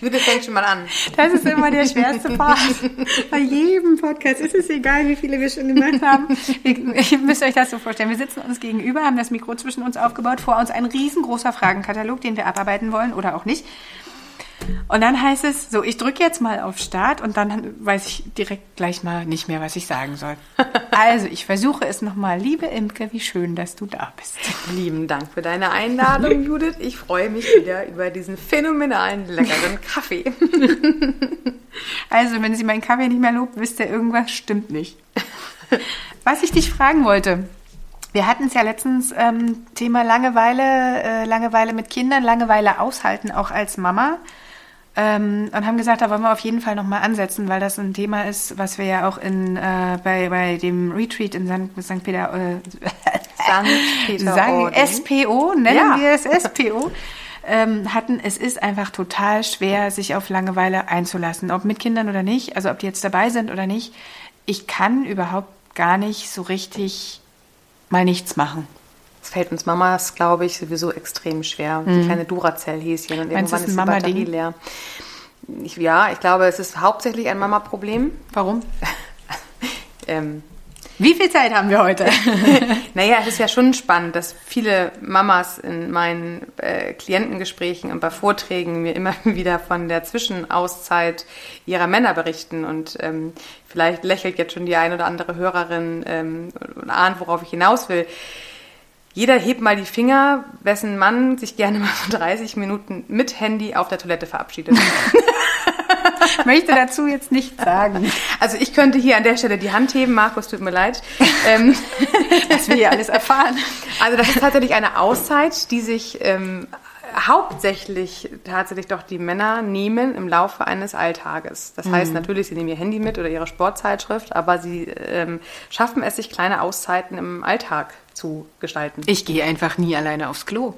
Judith fängt schon mal an. Das ist immer der schwerste Part. Bei jedem Podcast ist es egal, wie viele wir schon gemacht haben. Ihr müsst euch das so vorstellen. Wir sitzen uns gegenüber, haben das Mikro zwischen uns aufgebaut, vor uns ein riesengroßer Fragenkatalog, den wir abarbeiten wollen oder auch nicht. Und dann heißt es, so, ich drücke jetzt mal auf Start und dann weiß ich direkt gleich mal nicht mehr, was ich sagen soll. Also, ich versuche es nochmal. Liebe Imke, wie schön, dass du da bist. Lieben Dank für deine Einladung, Judith. Ich freue mich wieder über diesen phänomenalen, leckeren Kaffee. Also, wenn sie meinen Kaffee nicht mehr lobt, wisst ihr, irgendwas stimmt nicht. Was ich dich fragen wollte, wir hatten es ja letztens ähm, Thema Langeweile, äh, Langeweile mit Kindern, Langeweile aushalten, auch als Mama. Ähm, und haben gesagt, da wollen wir auf jeden Fall nochmal ansetzen, weil das ein Thema ist, was wir ja auch in, äh, bei, bei dem Retreat in St. St. Peter, äh, Sankt Peter SPO, nennen Ja. wir es SPO, ähm, hatten. Es ist einfach total schwer, sich auf Langeweile einzulassen, ob mit Kindern oder nicht, also ob die jetzt dabei sind oder nicht. Ich kann überhaupt gar nicht so richtig mal nichts machen. Fällt uns Mamas, glaube ich, sowieso extrem schwer. Die kleine Duracell-Häschen und Mhm. Meinst irgendwann ist ist die Batterie Mama-Ding? leer. Ich, ja, ich glaube, es ist hauptsächlich ein Mama-Problem. Warum? Ähm, Wie viel Zeit haben wir heute? Naja, es ist ja schon spannend, dass viele Mamas in meinen äh, Klientengesprächen und bei Vorträgen mir immer wieder von der Zwischenauszeit ihrer Männer berichten. Und ähm, vielleicht lächelt jetzt schon die ein oder andere Hörerin ähm, und ahnt, worauf ich hinaus will. Jeder hebt mal die Finger, wessen Mann sich gerne mal für 30 Minuten mit Handy auf der Toilette verabschiedet. Ich möchte dazu jetzt nichts sagen, Also ich könnte hier an der Stelle die Hand heben, Markus, tut mir leid. Ähm, was wir hier alles erfahren. Also das ist tatsächlich eine Auszeit, die sich ähm, hauptsächlich tatsächlich doch die Männer nehmen im Laufe eines Alltages. Das heißt natürlich, sie nehmen ihr Handy mit oder ihre Sportzeitschrift, aber sie ähm, schaffen es sich kleine Auszeiten im Alltag zu gestalten. Ich gehe einfach nie alleine aufs Klo.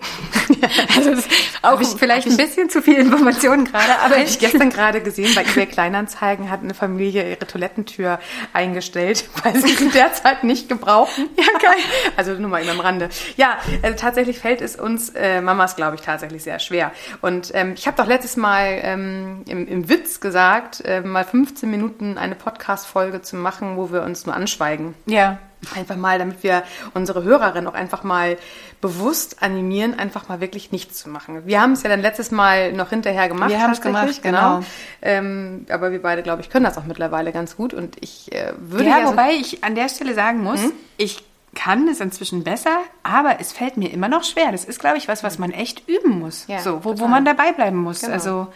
also das ist auch vielleicht ein bisschen zu viel Informationen gerade, aber Habe ich gestern gerade gesehen, bei eBay Kleinanzeigen hat eine Familie ihre Toilettentür eingestellt, weil sie sie derzeit nicht gebrauchen. Ja, geil. Also nur mal eben am Rande. Ja, also tatsächlich fällt es uns äh, Mamas, glaube ich, tatsächlich sehr schwer. Und ähm, ich habe doch letztes Mal ähm, im, im Witz gesagt, äh, mal 15 Minuten eine Podcast-Folge zu machen, wo wir uns nur anschweigen. ja. Einfach mal, damit wir unsere Hörerin auch einfach mal bewusst animieren, einfach mal wirklich nichts zu machen. Wir haben es ja dann letztes Mal noch hinterher gemacht. Wir haben's tatsächlich, gemacht, genau. Ähm, aber wir beide, glaube ich, können das auch mittlerweile ganz gut. Und ich äh, würde Ja, ja, so- wobei ich an der Stelle sagen muss, ich kann es inzwischen besser, aber es fällt mir immer noch schwer. Das ist, glaube ich, was, was man echt üben muss. Ja, so, wo, wo man dabei bleiben muss. Genau. Also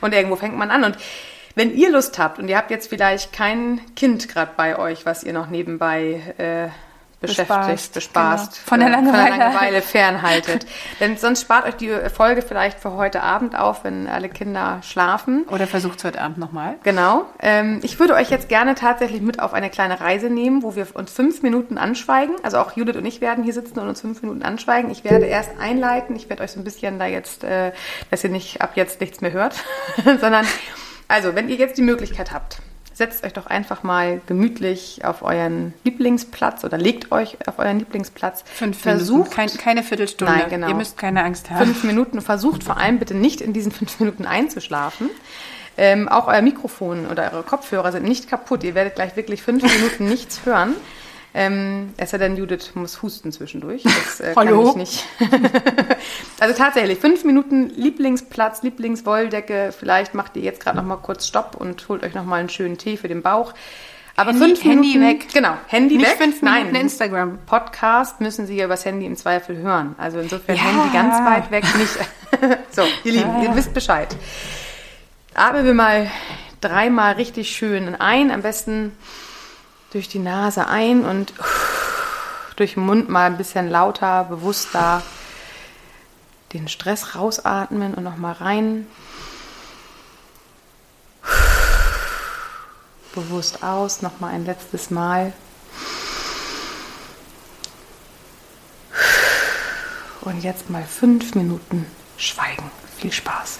Und irgendwo fängt man an. Und wenn ihr Lust habt und ihr habt jetzt vielleicht kein Kind gerade bei euch, was ihr noch nebenbei äh, beschäftigt, Bespaßt, bespaßt, genau. Von der äh, Langeweile. von der Langeweile fernhaltet. Denn sonst spart euch die Folge vielleicht für heute Abend auf, wenn alle Kinder schlafen. oder versucht es heute Abend nochmal. Genau. Ähm, ich würde euch jetzt gerne tatsächlich mit auf eine kleine Reise nehmen, wo wir uns fünf Minuten anschweigen. Also auch Judith und ich werden hier sitzen und uns fünf Minuten anschweigen. Ich werde erst einleiten. Ich werde euch so ein bisschen da jetzt, äh, dass ihr nicht ab jetzt nichts mehr hört, sondern also, wenn ihr jetzt die Möglichkeit habt, setzt euch doch einfach mal gemütlich auf euren Lieblingsplatz oder legt euch auf euren Lieblingsplatz. Fünf Versucht Minuten, kein, keine Viertelstunde. Nein, genau. Ihr müsst keine Angst haben. fünf Minuten. Versucht vor allem bitte nicht in diesen fünf Minuten einzuschlafen. Ähm, auch euer Mikrofon oder eure Kopfhörer sind nicht kaputt. Ihr werdet gleich wirklich fünf Minuten nichts hören. Ähm, es sei denn, Judith muss husten zwischendurch. Das äh, kann Hallo? ich nicht. also tatsächlich, fünf Minuten Lieblingsplatz, Lieblingswolldecke. Vielleicht macht ihr jetzt gerade noch mal kurz Stopp und holt euch noch mal einen schönen Tee für den Bauch. Aber Handy- fünf Handy Minuten, weg. Genau, Handy Nicht weg. fünf Minuten Nein, Instagram. Podcast müssen Sie ja übers Handy im Zweifel hören. Also insofern Ja. Handy ganz weit weg nicht. so, ihr Lieben, ihr wisst Bescheid. Atmen wir mal dreimal richtig schön ein. Am besten durch die Nase ein und durch den Mund mal ein bisschen lauter, bewusster den Stress rausatmen und nochmal rein. Bewusst aus, nochmal ein letztes Mal. Und jetzt mal fünf Minuten schweigen. Viel Spaß.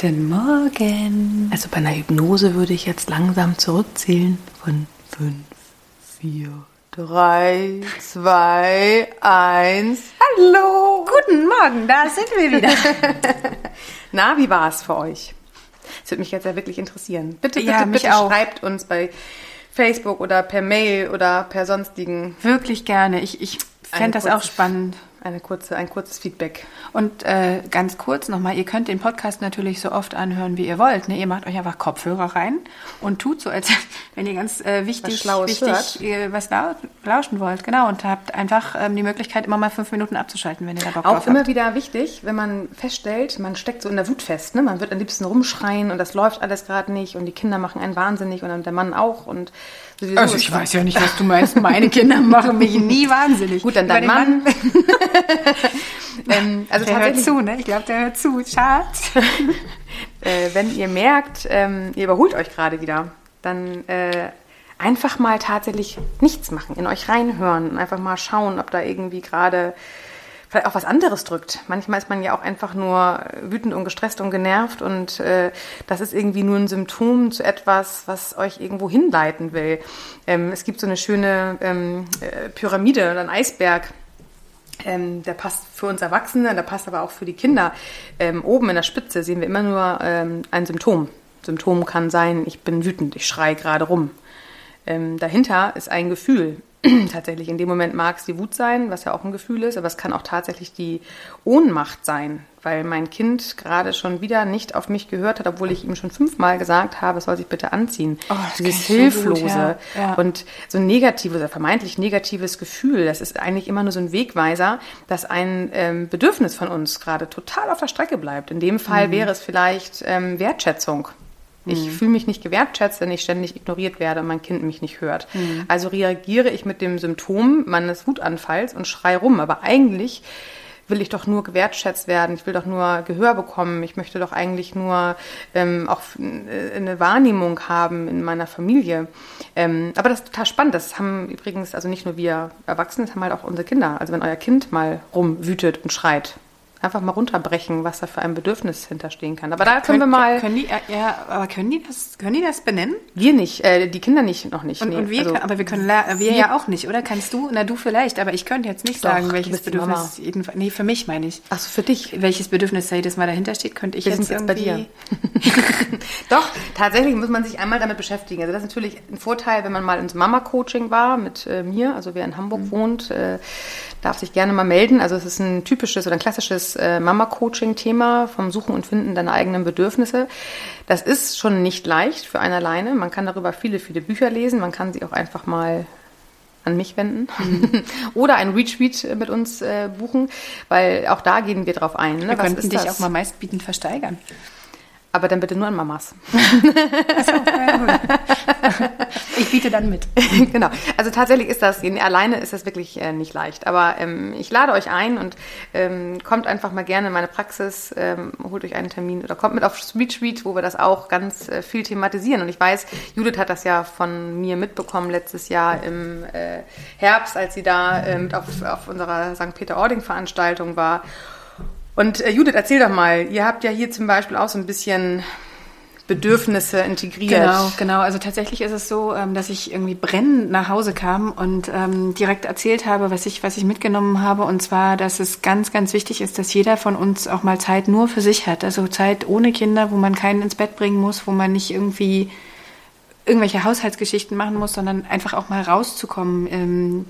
Guten Morgen. Also bei einer Hypnose würde ich jetzt langsam zurückzählen von 5, 4, 3, 2, 1. Hallo! Guten Morgen, da sind wir wieder. Na, wie war es für euch? Das würde mich jetzt ja wirklich interessieren. Bitte, bitte, Ja, mich bitte auch. schreibt uns bei Facebook oder per Mail oder per sonstigen Wirklich gerne. Ich, ich fände das auch spannend. eine kurze, ein kurzes Feedback. Und äh, ganz kurz nochmal, ihr könnt den Podcast natürlich so oft anhören, wie ihr wollt. Ne? Ihr macht euch einfach Kopfhörer rein und tut so, als wenn ihr ganz äh, wichtig, Was Schlaues wichtig äh, was lau lauschen wollt. Genau, und habt einfach ähm, die Möglichkeit, immer mal fünf Minuten abzuschalten, wenn ihr da Bock Auch drauf immer habt. wieder wichtig, wenn man feststellt, man steckt so in der Wut fest. Ne? Man wird am liebsten rumschreien und das läuft alles gerade nicht und die Kinder machen einen wahnsinnig und dann der Mann auch. Und Also ich weiß ja nicht, was du meinst. Meine Kinder machen mich nie wahnsinnig. Gut, dann dein den Mann. ähm, also Der hört zu, ne? Ich glaube, der hört zu. Schatz. äh, wenn ihr merkt, ähm, ihr überholt euch gerade wieder, dann äh, einfach mal tatsächlich nichts machen, in euch reinhören und einfach mal schauen, ob da irgendwie gerade vielleicht auch was anderes drückt. Manchmal ist man ja auch einfach nur wütend und gestresst und genervt und äh, das ist irgendwie nur ein Symptom zu etwas, was euch irgendwo hinleiten will. Ähm, es gibt so eine schöne ähm, äh, Pyramide oder ein Eisberg. Ähm, der passt für uns Erwachsene, der passt aber auch für die Kinder. Ähm, oben in der Spitze sehen wir immer nur ähm, ein Symptom. Symptom kann sein, ich bin wütend, ich schreie gerade rum. Ähm, dahinter ist ein Gefühl. tatsächlich, in dem Moment mag es die Wut sein, was ja auch ein Gefühl ist, aber es kann auch tatsächlich die Ohnmacht sein, weil mein Kind gerade schon wieder nicht auf mich gehört hat, obwohl ich ihm schon fünfmal gesagt habe, es soll sich bitte anziehen. Oh, das Dieses so gut, Hilflose ja. Ja. und so ein negatives oder vermeintlich negatives Gefühl, das ist eigentlich immer nur so ein Wegweiser, dass ein ähm, Bedürfnis von uns gerade total auf der Strecke bleibt. In dem Fall wäre es vielleicht ähm, Wertschätzung. Ich fühle mich nicht gewertschätzt, wenn ich ständig ignoriert werde und mein Kind mich nicht hört. Also reagiere ich mit dem Symptom meines Wutanfalls und schreie rum. Aber eigentlich will ich doch nur gewertschätzt werden, ich will doch nur Gehör bekommen, ich möchte doch eigentlich nur ähm, auch äh, eine Wahrnehmung haben in meiner Familie. Ähm, aber das ist total spannend. Das haben übrigens, also nicht nur wir Erwachsene, das haben halt auch unsere Kinder. Also wenn euer Kind mal rumwütet und schreit, einfach mal runterbrechen, was da für ein Bedürfnis hinterstehen kann. Aber da können wir mal, Können die, äh, ja, aber können die das, können die das benennen? wir nicht, äh, die Kinder nicht, noch nicht. Und, nee. und wir, Also- können- aber wir können, la- wir ja auch nicht, oder? Kannst du? Na, du vielleicht, aber ich könnte jetzt nicht Doch, sagen, welches. Bedürfnis, jedenfalls, nee, für mich meine ich. Ach so, für dich. Welches Bedürfnis da jedes Mal dahinter steht, könnte ich Wir jetzt sind jetzt bei irgendwie... Doch, tatsächlich muss man sich einmal damit beschäftigen. Also das ist natürlich ein Vorteil, wenn man mal ins Mama-Coaching war mit äh, mir, also wer in Hamburg Mhm. wohnt, äh, darf sich gerne mal melden. Also es ist ein typisches oder ein klassisches äh, Mama-Coaching-Thema vom Suchen und Finden deiner eigenen Bedürfnisse. Das ist schon nicht leicht für einen alleine. Man kann darüber viele, viele Bücher lesen. Man kann sie auch einfach mal an mich wenden Mhm. oder ein Retreat äh, mit uns äh, buchen, weil auch da gehen wir drauf ein. Ne? Wir Was könnten dich das? auch mal meistbietend versteigern. Aber dann bitte nur an Mamas. Ich biete dann mit. genau. Also tatsächlich ist das, alleine ist das wirklich äh, nicht leicht. Aber ähm, ich lade euch ein und ähm, kommt einfach mal gerne in meine Praxis, ähm, holt euch einen Termin oder kommt mit auf Sweet Street, wo wir das auch ganz äh, viel thematisieren. Und ich weiß, Judith hat das ja von mir mitbekommen letztes Jahr im äh, Herbst, als sie da äh, mit auf, auf unserer St. Peter-Ording-Veranstaltung war. Und äh, Judith, erzähl doch mal, ihr habt ja hier zum Beispiel auch so ein bisschen Bedürfnisse integriert. Genau, genau. Also tatsächlich ist es so, ähm, dass ich irgendwie brennend nach Hause kam und ähm, direkt erzählt habe, was ich, was ich mitgenommen habe. Und zwar, dass es ganz, ganz wichtig ist, dass jeder von uns auch mal Zeit nur für sich hat. Also Zeit ohne Kinder, wo man keinen ins Bett bringen muss, wo man nicht irgendwie irgendwelche Haushaltsgeschichten machen muss, sondern einfach auch mal rauszukommen. Ähm,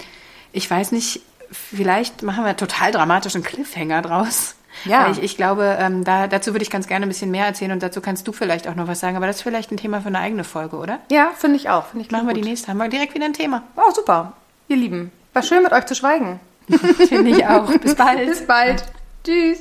ich weiß nicht, vielleicht machen wir total dramatischen Cliffhanger draus. Ja. Ich, ich glaube, ähm, da, dazu würde ich ganz gerne ein bisschen mehr erzählen und dazu kannst du vielleicht auch noch was sagen. Aber das ist vielleicht ein Thema für eine eigene Folge, oder? Ja, finde ich auch. Finde ich Machen wir gut. die nächste. Haben wir direkt wieder ein Thema. Oh, super. Ihr Lieben, war schön mit euch zu schweigen. Finde ich auch. Bis bald. Bis bald. Tschüss.